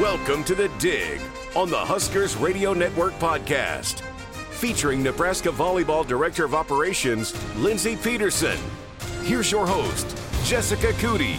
Welcome to The Dig on the Huskers Radio Network podcast, featuring Nebraska Volleyball Director of Operations, Lindsay Peterson. Here's your host, Jessica Coody.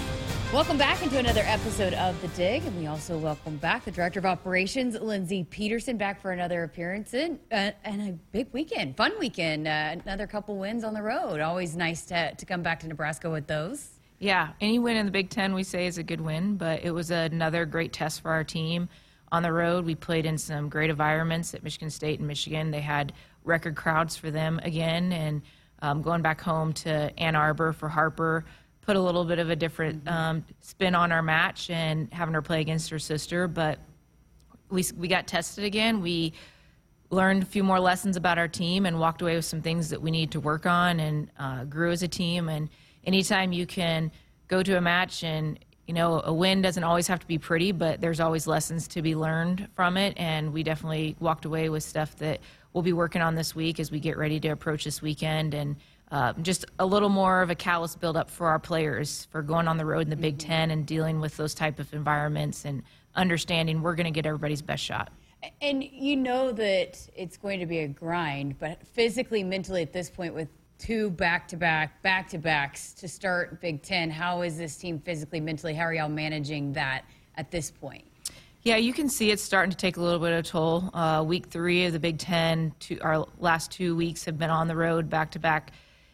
Welcome back into another episode of The Dig, and we also welcome back the Director of Operations, Lindsay Peterson, back for another appearance in, uh, and a big weekend, fun weekend, uh, another couple wins on the road. Always nice to, to come back to Nebraska with those. Yeah, any win in the Big Ten we say is a good win, but it was another great test for our team. On the road, we played in some great environments at Michigan State and Michigan. They had record crowds for them again, and um, going back home to Ann Arbor for Harper put a little bit of a different um, spin on our match and having her play against her sister. But we we got tested again. We learned a few more lessons about our team and walked away with some things that we need to work on and uh, grew as a team and anytime you can go to a match and you know a win doesn't always have to be pretty but there's always lessons to be learned from it and we definitely walked away with stuff that we'll be working on this week as we get ready to approach this weekend and uh, just a little more of a callous build up for our players for going on the road in the Big Mm-hmm. Ten and dealing with those type of environments and understanding we're going to get everybody's best shot. And you know that it's going to be a grind, but physically, mentally, at this point, with two back-to-back, back-to-backs to start Big Ten, how is this team physically, mentally? How are y'all managing that at this point? Yeah, you can see it's starting to take a little bit of toll. Uh, week three of the Big Ten, two, our last two weeks have been on the road back to back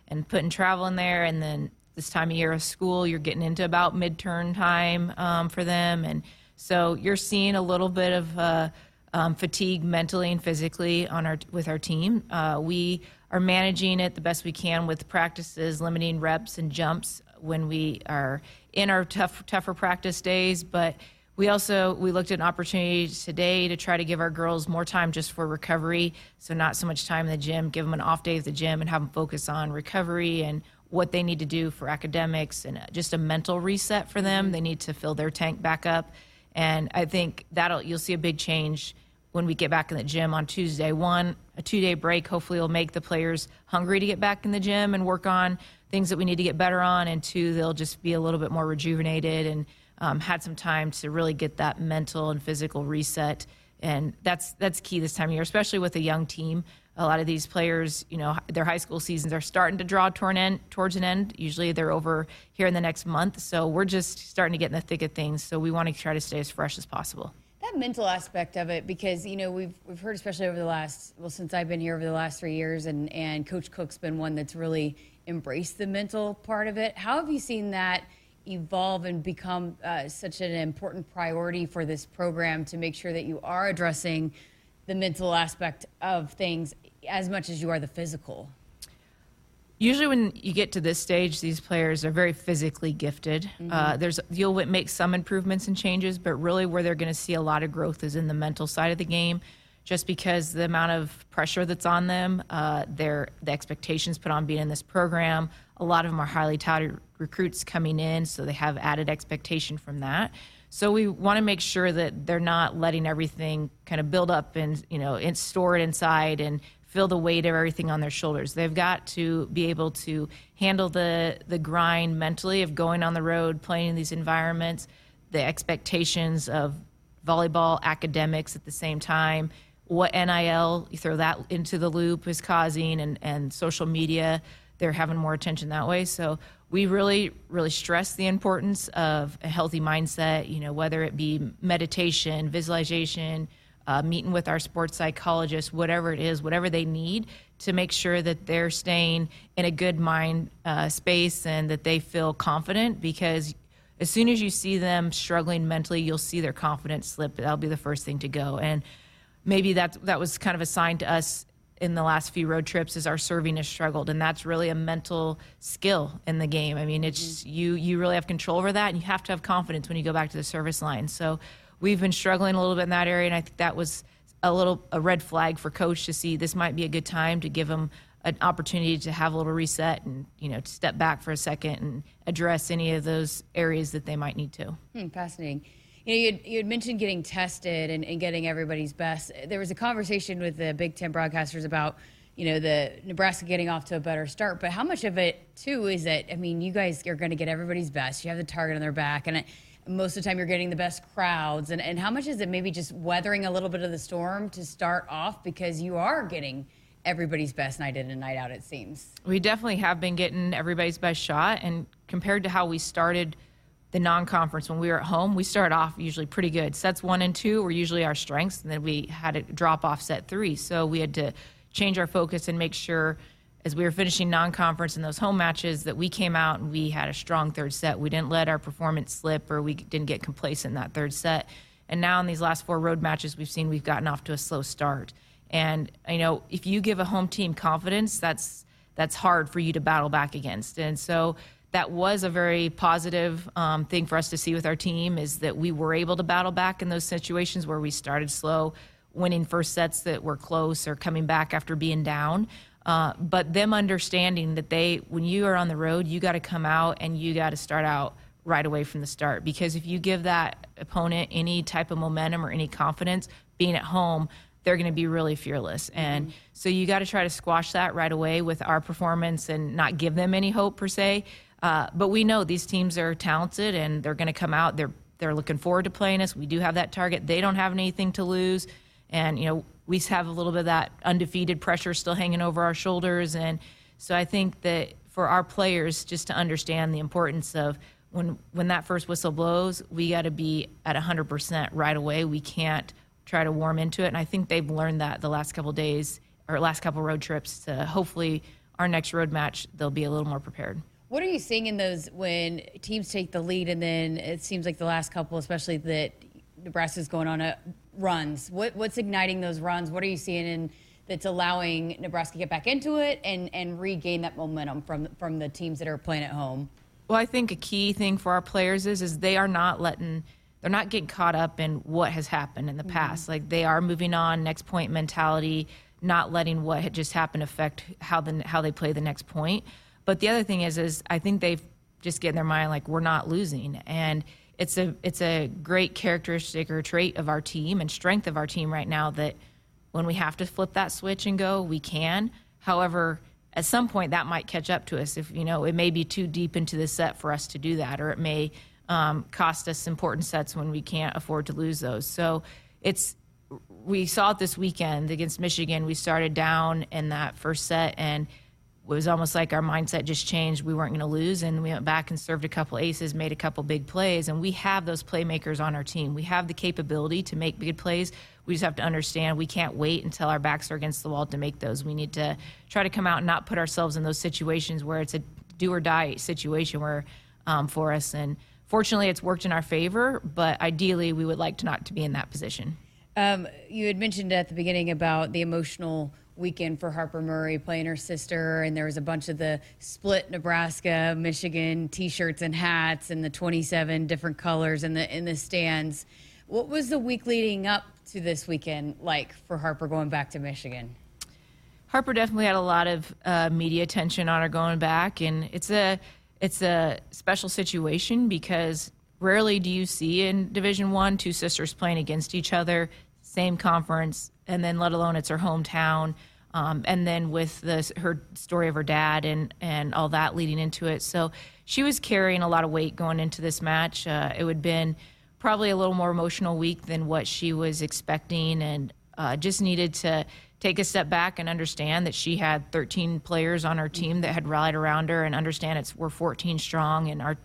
and putting travel in there. And then this time of year of school, you're getting into about midterm time um, for them. And so you're seeing a little bit of uh, um, fatigue mentally and physically on our with our team. Uh, we are managing it the best we can with practices, limiting reps and jumps when we are in our tough, tougher practice days. But we also we looked at an opportunity today to try to give our girls more time just for recovery. So not so much time in the gym. Give them an off day at the gym and have them focus on recovery and what they need to do for academics and just a mental reset for them. Mm-hmm. They need to fill their tank back up, and I think that'll you'll see a big change when we get back in the gym on Tuesday. One, a two day break hopefully will make the players hungry to get back in the gym and work on things that we need to get better on. And two, they'll just be a little bit more rejuvenated and um, had some time to really get that mental and physical reset. And that's that's key this time of year, especially with a young team. A lot of these players, you know, their high school seasons are starting to draw toward an end, towards an end. Usually they're over here in the next month. So we're just starting to get in the thick of things. So we want to try to stay as fresh as possible that mental aspect of it because you know we've we've heard especially over the last well since I've been here over the last three years and and Coach Cook's been one that's really embraced the mental part of it. How have you seen that evolve and become uh, such an important priority for this program to make sure that you are addressing the mental aspect of things as much as you are the physical? Usually, when you get to this stage, these players are very physically gifted. Uh, there's you'll make some improvements and changes, but really where they're going to see a lot of growth is in the mental side of the game, just because the amount of pressure that's on them, uh, their the expectations put on being in this program. A lot of them are highly touted recruits coming in, so they have added expectation from that. So we want to make sure that they're not letting everything kind of build up and you know and store it inside and feel the weight of everything on their shoulders. They've got to be able to handle the the grind mentally of going on the road, playing in these environments, the expectations of volleyball, academics at the same time. What NIL, you throw that into the loop, is causing, and, and social media, they're having more attention that way. So we really, really stress the importance of a healthy mindset, you know, whether it be meditation, visualization, uh, meeting with our sports psychologist, whatever it is, whatever they need to make sure that they're staying in a good mind uh, space and that they feel confident because as soon as you see them struggling mentally, you'll see their confidence slip. That'll be the first thing to go. And maybe that that was kind of a sign to us in the last few road trips is our serving has struggled and that's really a mental skill in the game i mean it's you you really have control over that and you have to have confidence when you go back to the service line so we've been struggling a little bit in that area and i think that was a little a red flag for coach to see this might be a good time to give them an opportunity to have a little reset and you know to step back for a second and address any of those areas that they might need to Hmm, fascinating. You know, you had, you mentioned getting tested and, and getting everybody's best. There was a conversation with the Big Ten broadcasters about, you know, the Nebraska getting off to a better start. But how much of it too is that? I mean, you guys are going to get everybody's best. You have the target on their back, and I, most of the time you're getting the best crowds. And, and how much is it maybe just weathering a little bit of the storm to start off because you are getting everybody's best night in and night out, it seems? We definitely have been getting everybody's best shot. And compared to how we started the non conference when we were at home, we started off usually pretty good. Sets one and two were usually our strengths, and then we had a drop off set three. So we had to change our focus and make sure as we were finishing non-conference in those home matches that we came out and we had a strong third set. We didn't let our performance slip or we didn't get complacent in that third set. And now in these last four road matches we've seen we've gotten off to a slow start. And you know, if you give a home team confidence, that's that's hard for you to battle back against. And so that was a very positive um, thing for us to see with our team is that we were able to battle back in those situations where we started slow, winning first sets that were close or coming back after being down. Uh, but them understanding that they, when you are on the road, you got to come out and you got to start out right away from the start. Because if you give that opponent any type of momentum or any confidence being at home, they're going to be really fearless. And mm-hmm. so you got to try to squash that right away with our performance and not give them any hope per se. Uh, but we know these teams are talented and they're going to come out. They're they're looking forward to playing us. We do have that target. They don't have anything to lose, and you know we have a little bit of that undefeated pressure still hanging over our shoulders. And so I think that for our players, just to understand the importance of when when that first whistle blows, we got to be at 100% right away. We can't try to warm into it. And I think they've learned that the last couple days or last couple road trips to hopefully our next road match, they'll be a little more prepared. What are you seeing in those when teams take the lead and then it seems like the last couple, especially that Nebraska's going on a runs. What, what's igniting those runs? What are you seeing in that's allowing Nebraska to get back into it and, and regain that momentum from from the teams that are playing at home? Well, I think a key thing for our players is is they are not letting they're not getting caught up in what has happened in the mm-hmm. past. Like they are moving on, next point mentality, not letting what had just happened affect how the how they play the next point. But the other thing is is I think they've just get in their mind like we're not losing and it's a it's a great characteristic or trait of our team and strength of our team right now that when we have to flip that switch and go, we can. However, at some point that might catch up to us if you know it may be too deep into the set for us to do that, or it may um, cost us important sets when we can't afford to lose those. So it's we saw it this weekend against Michigan. We started down in that first set and was almost like our mindset just changed. We weren't going to lose, and we went back and served a couple aces, made a couple big plays, and we have those playmakers on our team. We have the capability to make big plays. We just have to understand we can't wait until our backs are against the wall to make those. We need to try to come out and not put ourselves in those situations where it's a do or die situation where um, for us. And fortunately, it's worked in our favor. But ideally, we would like to not to be in that position. Um, you had mentioned at the beginning about the emotional weekend for Harper Murray playing her sister, and there was a bunch of the split Nebraska, Michigan T-shirts and hats, and the 27 different colors in the in the stands. What was the week leading up to this weekend like for Harper going back to Michigan? Harper definitely had a lot of uh, media attention on her going back, and it's a it's a special situation because rarely do you see in Division One two sisters playing against each other, same conference, and then let alone it's her hometown. Um, and then with the, her story of her dad and, and all that leading into it. So she was carrying a lot of weight going into this match. Uh, it would have been probably a little more emotional week than what she was expecting and uh, just needed to take a step back and understand that she had 13 players on her team that had rallied around her and understand it's we're 14 strong and our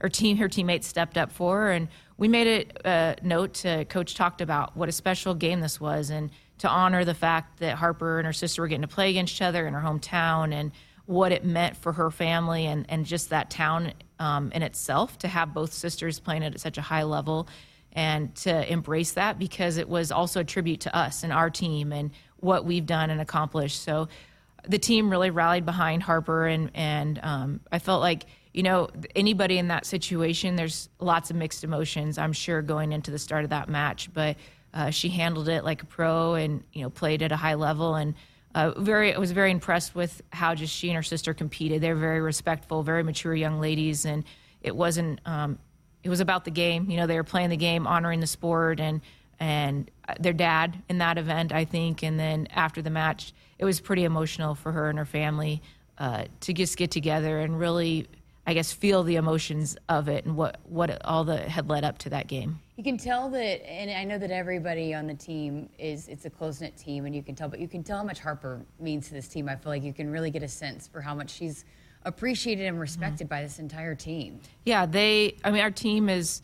our team her teammates stepped up for her and we made a uh, note to coach talked about what a special game this was and to honor the fact that Harper and her sister were getting to play against each other in her hometown and what it meant for her family and, and just that town um, in itself to have both sisters playing it at such a high level and to embrace that because it was also a tribute to us and our team and what we've done and accomplished. So the team really rallied behind Harper and and um, I felt like you know, anybody in that situation, there's lots of mixed emotions, I'm sure, going into the start of that match. But uh, she handled it like a pro and, you know, played at a high level. And uh, very, I was very impressed with how just she and her sister competed. They're very respectful, very mature young ladies. And it wasn't, um, it was about the game. You know, they were playing the game, honoring the sport and, and their dad in that event, I think. And then after the match, it was pretty emotional for her and her family uh, to just get together and really I guess, feel the emotions of it and what, what all that had led up to that game. You can tell that, and I know that everybody on the team is, it's a close knit team, and you can tell, but you can tell how much Harper means to this team. I feel like you can really get a sense for how much she's appreciated and respected mm-hmm. by this entire team. Yeah, they, I mean, our team is,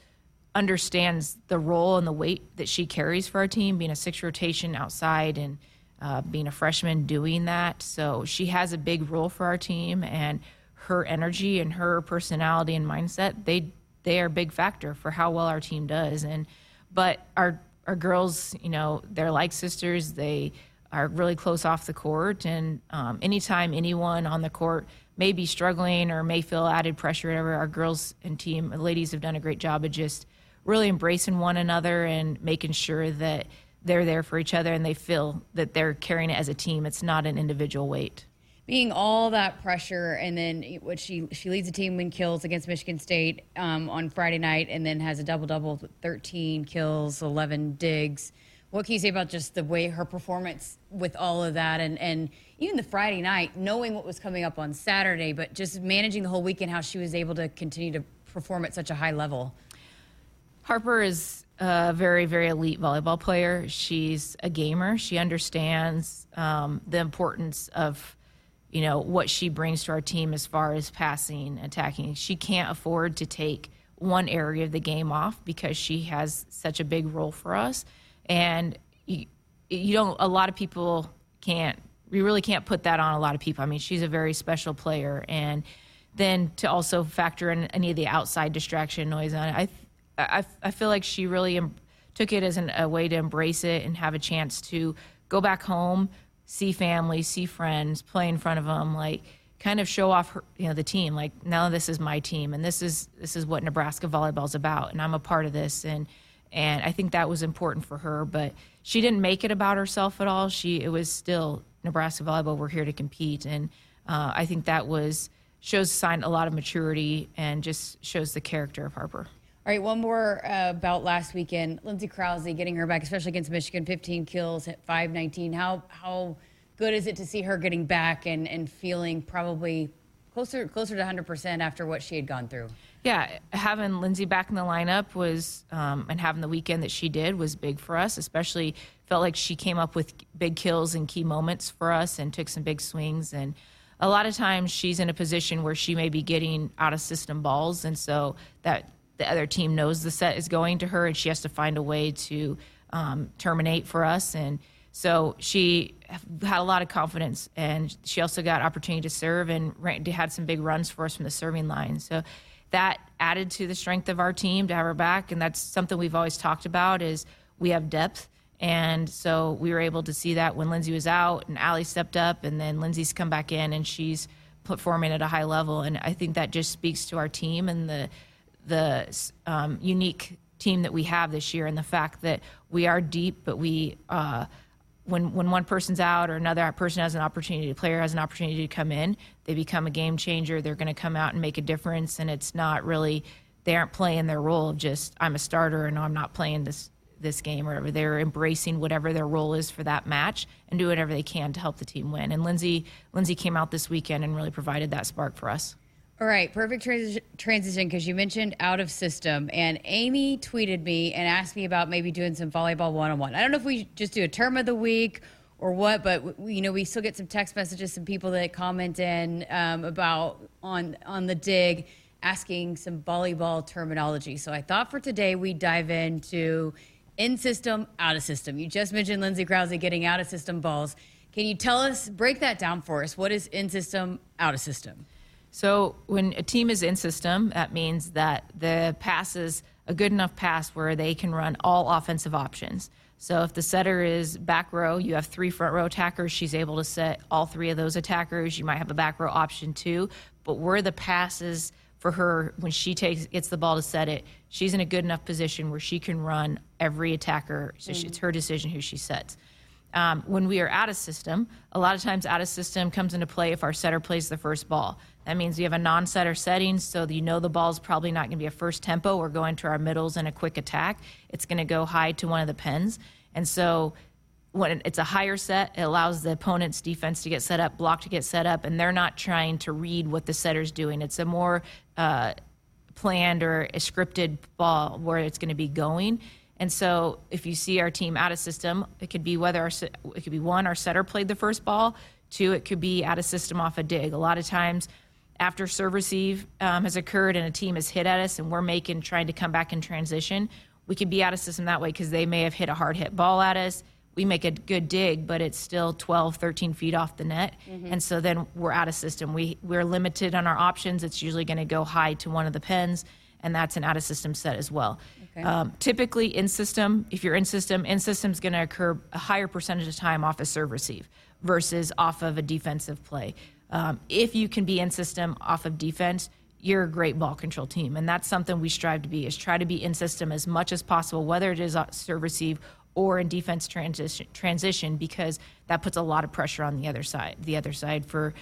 understands the role and the weight that she carries for our team, being a six rotation outside and uh, being a freshman doing that. So she has a big role for our team, and her energy and her personality and mindset they they are a big factor for how well our team does. And but our our girls, you know, they're like sisters. They are really close off the court, and um, anytime anyone on the court may be struggling or may feel added pressure, whatever, our girls and team ladies have done a great job of just really embracing one another and making sure that they're there for each other and they feel that they're carrying it as a team. It's not an individual weight. Being all that pressure, and then what she she leads the team in kills against Michigan State um, on Friday night, and then has a double double, 13 kills, 11 digs. What can you say about just the way her performance with all of that, and and even the Friday night, knowing what was coming up on Saturday, but just managing the whole weekend, how she was able to continue to perform at such a high level? Harper is a very, very elite volleyball player. She's a gamer. She understands um, the importance of, you know, what she brings to our team as far as passing, attacking. She can't afford to take one area of the game off because she has such a big role for us. And you, you don't, a lot of people can't, we really can't put that on a lot of people. I mean, she's a very special player. And then to also factor in any of the outside distraction noise on it, I I, I feel like she really took it as an, a way to embrace it and have a chance to go back home, see family, see friends, play in front of them, like kind of show off her, you know, the team. Like now this is my team, and this is this is what Nebraska volleyball is about, and I'm a part of this, and and I think that was important for her. But she didn't make it about herself at all. She it was still Nebraska volleyball. We're here to compete, and uh, I think that was shows sign a lot of maturity and just shows the character of Harper. All right, one more uh, about last weekend. Lindsay Krause getting her back, especially against Michigan, 15 kills at 519. How how good is it to see her getting back and, and feeling probably closer closer to 100% after what she had gone through? Yeah, having Lindsay back in the lineup was, um, and having the weekend that she did was big for us. Especially felt like she came up with big kills and key moments for us and took some big swings. And a lot of times she's in a position where she may be getting out of system balls, and so that the other team knows the set is going to her and she has to find a way to um, terminate for us. And so she had a lot of confidence and she also got opportunity to serve and had some big runs for us from the serving line. So that added to the strength of our team to have her back. And that's something we've always talked about is we have depth. And so we were able to see that when Lindsay was out and Allie stepped up and then Lindsay's come back in and she's performing at a high level. And I think that just speaks to our team and the the um, unique team that we have this year and the fact that we are deep, but we uh, when when one person's out or another person has an opportunity, a player has an opportunity to come in, they become a game changer. They're going to come out and make a difference, and it's not really they aren't playing their role of just I'm a starter and I'm not playing this this game or whatever. They're embracing whatever their role is for that match and do whatever they can to help the team win. And Lindsay Lindsay came out this weekend and really provided that spark for us. All right, perfect transi- transition because you mentioned out of system, and Amy tweeted me and asked me about maybe doing some volleyball one on one. I don't know if we just do a term of the week or what, but you know we still get some text messages, some people that comment in um, about on on the dig, asking some volleyball terminology. So I thought for today we dive into in system, out of system. You just mentioned Lindsay Krause getting out of system balls. Can you tell us, break that down for us? What is in system, out of system? So when a team is in system, that means that the pass is a good enough pass where they can run all offensive options. So if the setter is back row, you have three front row attackers. She's able to set all three of those attackers. You might have a back row option too. But where the passes for her when she takes gets the ball to set it, she's in a good enough position where she can run every attacker. So mm-hmm. it's her decision who she sets. Um, when we are out of system, a lot of times out of system comes into play if our setter plays the first ball. That means we have a non-setter setting, so you know the ball's probably not going to be a first tempo. We're going to our middles and a quick attack. It's going to go high to one of the pins, and so when it's a higher set, it allows the opponent's defense to get set up, block to get set up, and they're not trying to read what the setter's doing. It's a more uh, planned or a scripted ball where it's going to be going. And so, if you see our team out of system, it could be whether our, it could be one, our setter played the first ball. Two, it could be out of system off a dig. A lot of times, after serve receive um, has occurred and a team has hit at us, and we're making trying to come back in transition, we could be out of system that way because they may have hit a hard hit ball at us we make a good dig, but it's still 12, 13 feet off the net. Mm-hmm. And so then we're out of system. We, we're limited on our options. It's usually going to go high to one of the pins, and that's an out of system set as well. Okay. Um, typically, in system, if you're in system, in system is going to occur a higher percentage of time off a serve receive versus off of a defensive play. Um, if you can be in system off of defense, you're a great ball control team and that's something we strive to be is try to be in system as much as possible whether it is serve receive or in defense transition, transition because that puts a lot of pressure on the other side. The other side for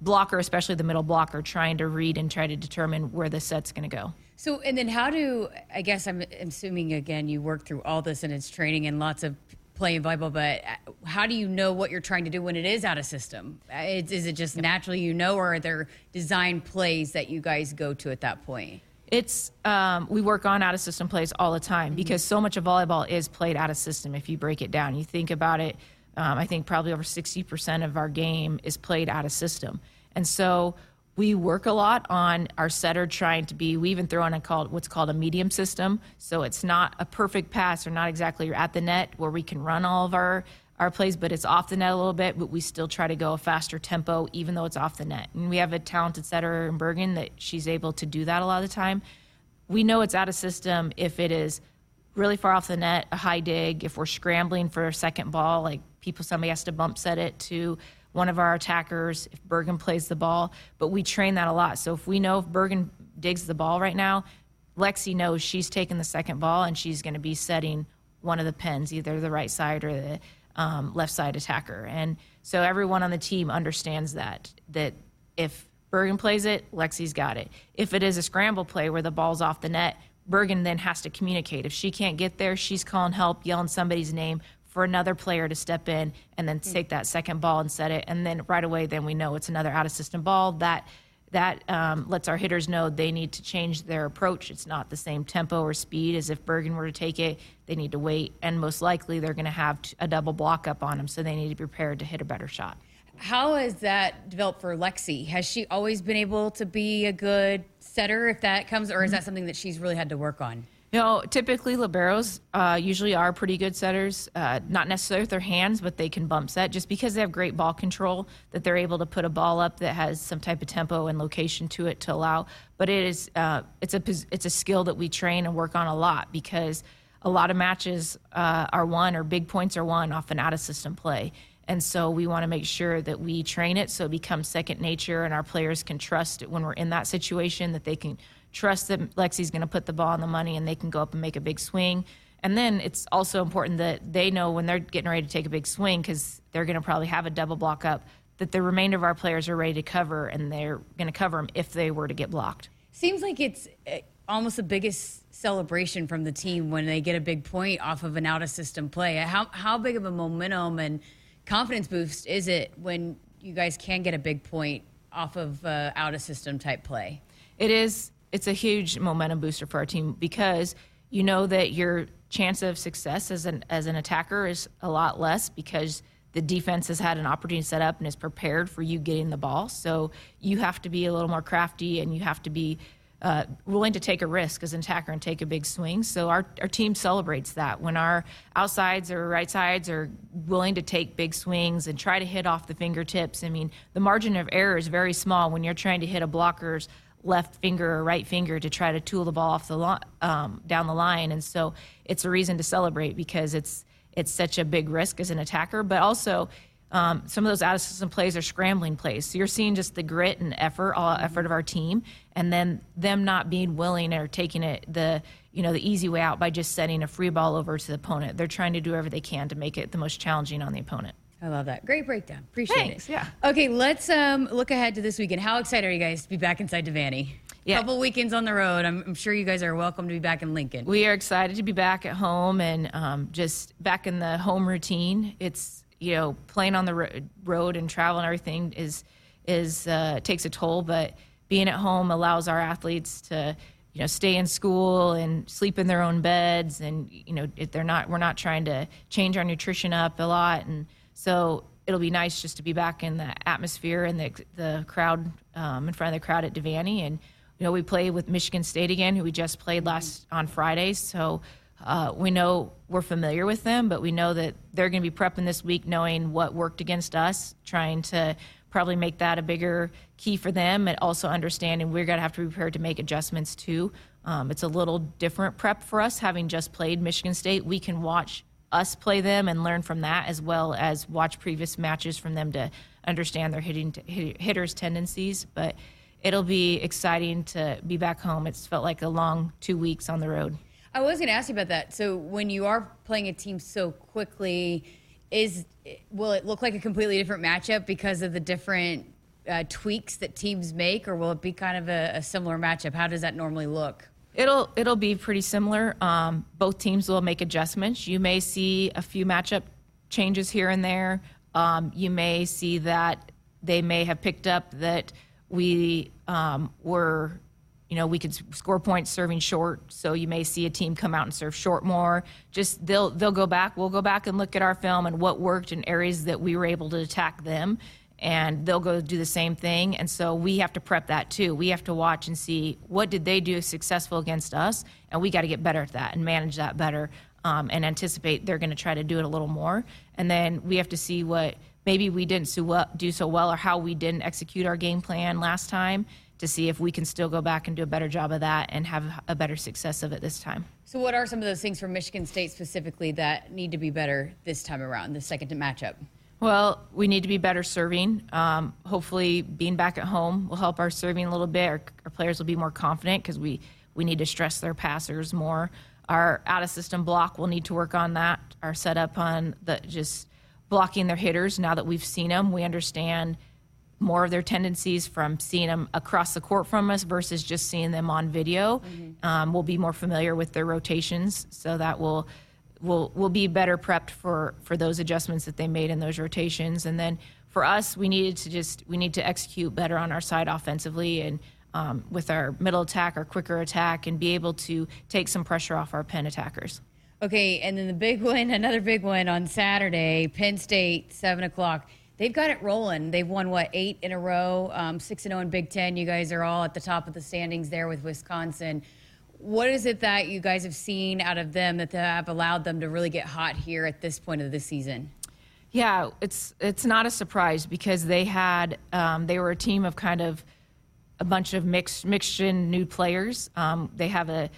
blocker, especially the middle blocker, trying to read and try to determine where the set's going to go. So, and then how do I guess I'm assuming again you work through all this and it's training and lots of playing volleyball, but how do you know what you're trying to do when it is out of system? Is it just naturally you know, or are there design plays that you guys go to at that point? It's um, we work on out of system plays all the time mm-hmm. because so much of volleyball is played out of system. If you break it down, you think about it. Um, I think probably over 60% of our game is played out of system, and so we work a lot on our setter trying to be. We even throw in a called what's called a medium system, so it's not a perfect pass or not exactly at the net where we can run all of our our plays, but it's off the net a little bit, but we still try to go a faster tempo, even though it's off the net. And we have a talented setter in Bergen that she's able to do that a lot of the time. We know it's out of system if it is really far off the net, a high dig, if we're scrambling for a second ball, like people, somebody has to bump set it to one of our attackers, if Bergen plays the ball. But we train that a lot. So if we know if Bergen digs the ball right now, Lexi knows she's taking the second ball and she's going to be setting one of the pins, either the right side or the um, left side attacker. And so everyone on the team understands that that if Bergen plays it, Lexi's got it. If it is a scramble play where the ball's off the net, Bergen then has to communicate. If she can't get there, she's calling help, yelling somebody's name for another player to step in and then take that second ball and set it. And then right away, then we know it's another out of system ball that that um, lets our hitters know they need to change their approach. It's not the same tempo or speed as if Bergen were to take it. They need to wait, and most likely they're going to have a double block up on them, so they need to be prepared to hit a better shot. How has that developed for Lexi? Has she always been able to be a good setter if that comes, or is that something that she's really had to work on? Know, typically liberos uh, usually are pretty good setters. Uh, not necessarily with their hands, but they can bump set just because they have great ball control. That they're able to put a ball up that has some type of tempo and location to it to allow. But it is uh, it's a it's a skill that we train and work on a lot because a lot of matches uh, are won or big points are won off an out of system play. And so we want to make sure that we train it so it becomes second nature and our players can trust it when we're in that situation that they can trust that Lexi's going to put the ball on the money and they can go up and make a big swing. And then it's also important that they know when they're getting ready to take a big swing because they're going to probably have a double block up that the remainder of our players are ready to cover and they're going to cover them if they were to get blocked. Seems like it's eh, almost the biggest celebration from the team when they get a big point off of an out of system play. How how big of a momentum and confidence boost is it when you guys can get a big point off of uh, out of system type play? It is it's a huge momentum booster for our team because you know that your chance of success as an as an attacker is a lot less because the defense has had an opportunity set up and is prepared for you getting the ball. So you have to be a little more crafty and you have to be uh, willing to take a risk as an attacker and take a big swing. So our, our team celebrates that when our outsides or right sides are willing to take big swings and try to hit off the fingertips. I mean, the margin of error is very small when you're trying to hit a blocker's left finger or right finger to try to tool the ball off the lo- um, down the line, and so it's a reason to celebrate because it's it's such a big risk as an attacker, but also. Um, some of those out of system plays are scrambling plays. So you're seeing just the grit and effort, all effort of our team, and then them not being willing or taking it the you know the easy way out by just setting a free ball over to the opponent. They're trying to do whatever they can to make it the most challenging on the opponent. I love that. Great breakdown. Appreciate Thanks, it. Yeah. Okay, let's um, look ahead to this weekend. How excited are you guys to be back inside Devaney? Yeah. couple weekends on the road. I'm, I'm sure you guys are welcome to be back in Lincoln. We are excited to be back at home and um, just back in the home routine. It's you know playing on the ro- road and travel and everything is is uh, takes a toll, but being at home allows our athletes to you know stay in school and sleep in their own beds and you know if they're not we're not trying to change our nutrition up a lot and so it'll be nice just to be back in the atmosphere and the the crowd um, in front of the crowd at Devaney and you know we play with Michigan State again who we just played last on Friday. so uh, we know we're familiar with them, but we know that they're going to be prepping this week, knowing what worked against us, trying to probably make that a bigger key for them, and also understanding we're going to have to be prepared to make adjustments too. Um, it's a little different prep for us, having just played Michigan State. We can watch us play them and learn from that, as well as watch previous matches from them to understand their hitting hitters' tendencies. But it'll be exciting to be back home. It's felt like a long two weeks on the road. I was going to ask you about that. So when you are playing a team so quickly, is will it look like a completely different matchup because of the different uh, tweaks that teams make, or will it be kind of a, a, similar matchup? How does that normally look? It'll it'll be pretty similar. Um, both teams will make adjustments. You may see a few matchup changes here and there. Um, you may see that they may have picked up that we um, were you know, we could score points serving short, so you may see a team come out and serve short more. Just they'll they'll go back. We'll go back and look at our film and what worked in areas that we were able to attack them, and they'll go do the same thing. And so we have to prep that too. We have to watch and see what did they do successful against us, and we got to get better at that and manage that better, um, and anticipate they're going to try to do it a little more. And then we have to see what maybe we didn't do so well or how we didn't execute our game plan last time to see if we can still go back and do a better job of that and have a better success of it this time. So, what are some of those things for Michigan State specifically that need to be better this time around, the second matchup? Well, we need to be better serving. Um, hopefully, being back at home will help our serving a little bit. Our, our players will be more confident because we, we need to stress their passers more. Our out of system block will need to work on that. Our setup on the just blocking their hitters. Now that we've seen them, we understand more of their tendencies from seeing them across the court from us versus just seeing them on video. Mm-hmm. Um, we'll be more familiar with their rotations, so that will will will be better prepped for for those adjustments that they made in those rotations. And then for us, we needed to just we need to execute better on our side offensively and. Um, with our middle attack, our quicker attack, and be able to take some pressure off our pen attackers. Okay, and then the big one, another big one on Saturday, Penn State, 7 o'clock they've got it rolling. They've won what eight in a row, um, six and zero oh in Big Ten. You guys are all at the top of the standings there with Wisconsin. What is it that you guys have seen out of them that have allowed them to really get hot here at this point of the season? Yeah, it's it's not a surprise because they had um, they were a team of kind of a bunch of mixed mixed in new players. Um, they have a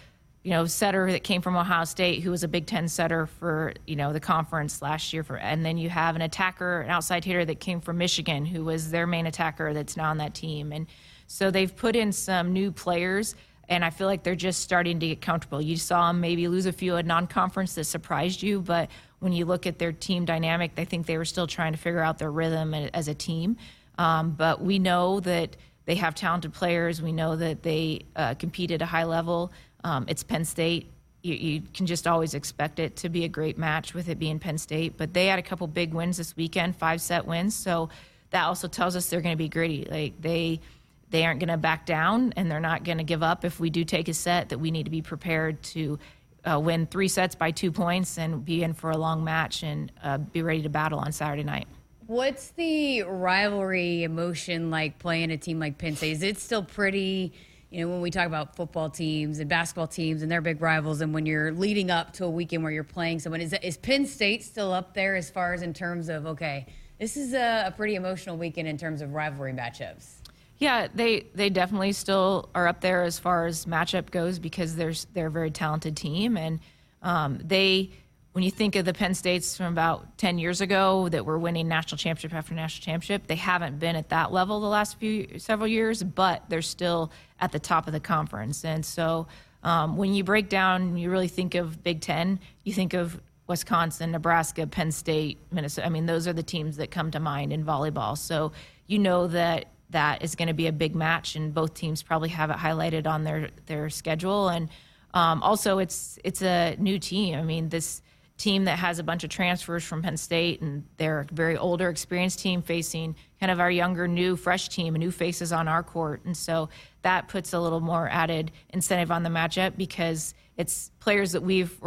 you know, setter that came from Ohio State, who was a Big Ten setter for, you know, the conference last year. For and then you have an attacker, an outside hitter that came from Michigan, who was their main attacker that's now on that team. And so they've put in some new players, and I feel like they're just starting to get comfortable. You saw them maybe lose a few at non-conference that surprised you, but when you look at their team dynamic, I think they were still trying to figure out their rhythm as a team. Um, but we know that they have talented players. We know that they uh, compete at a high level. Um, it's Penn State. You, you, can just always expect it to be a great match with it being Penn State. But they had a couple big wins this weekend, five set wins. So that also tells us they're going to be gritty. Like they they aren't going to back down and they're not going to give up if we do take a set. That we need to be prepared to uh, win three sets by two points and be in for a long match and uh, be ready to battle on Saturday night. What's the rivalry emotion like playing a team like Penn State? Is it still pretty? you know, when we talk about football teams and basketball teams and their big rivals, and when you're leading up to a weekend where you're playing someone, is, is Penn State still up there as far as in terms of, okay, this is a, a pretty emotional weekend in terms of rivalry matchups? Yeah, they, they definitely still are up there as far as matchup goes because there's, they're a very talented team. And um, they, when you think of the Penn States from about 10 years ago that were winning national championship after national championship, they haven't been at that level the last few several years, but they're still at the top of the conference. And so um, when you break down, you really think of Big Ten, you think of Wisconsin, Nebraska, Penn State, Minnesota. I mean, those are the teams that come to mind in volleyball. So you know that that is going to be a big match, and both teams probably have it highlighted on their their schedule. And um, also, it's it's a new team. I mean, this team that has a bunch of transfers from Penn State, and they're a very older, experienced team facing kind of our younger, new, fresh team, new faces on our court, and so that puts a little more added incentive on the matchup because it's players that we've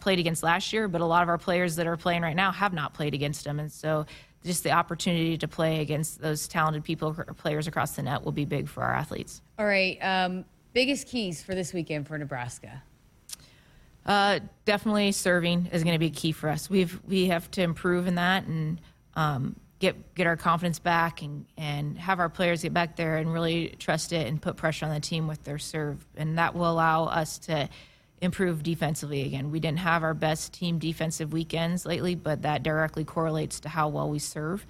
played against last year, but a lot of our players that are playing right now have not played against them, and so just the opportunity to play against those talented people players across the net will be big for our athletes. All right, um, biggest keys for this weekend for Nebraska. Uh, definitely serving is going to be key for us. We've we have to improve in that and um, get get our confidence back and and have our players get back there and really trust it and put pressure on the team with their serve, and that will allow us to improve defensively again. We didn't have our best team defensive weekends lately, but that directly correlates to how well we serve.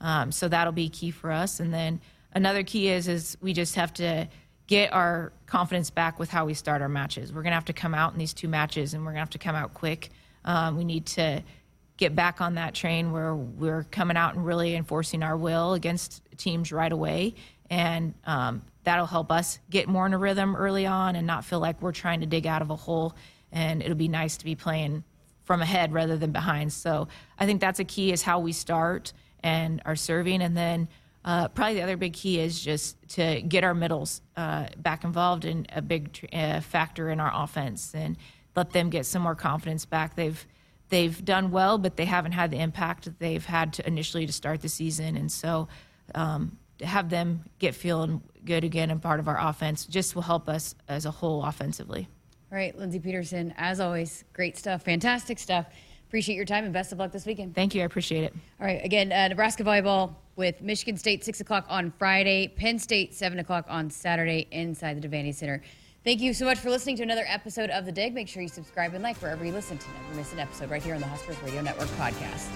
Um, so that'll be key for us. And then another key is is we just have to get our confidence back with how we start our matches. We're to have to come out in these two matches, and we're to have to come out quick. Um, we need to get back on that train where we're coming out and really enforcing our will against teams right away. And um, that'll help us get more in a rhythm early on and not feel like we're trying to dig out of a hole. And it'll be nice to be playing from ahead rather than behind. So I think that's a key is how we start and are serving. And then uh, probably the other big key is just to get our middles uh, back involved in a big uh, factor in our offense and let them get some more confidence back. They've they've done well, but they haven't had the impact that they've had to initially to start the season. And so um, have them get feeling good again and part of our offense just will help us as a whole offensively. All right, Lindsay Peterson, as always, great stuff, fantastic stuff. Appreciate your time and best of luck this weekend. Thank you. I appreciate it. All right. Again, uh, Nebraska volleyball with Michigan State, 6 o'clock on Friday, Penn State, 7 o'clock on Saturday inside the Devaney Center. Thank you so much for listening to another episode of The Dig. Make sure you subscribe and like wherever you listen to never miss an episode right here on the Huskers Radio Network podcast.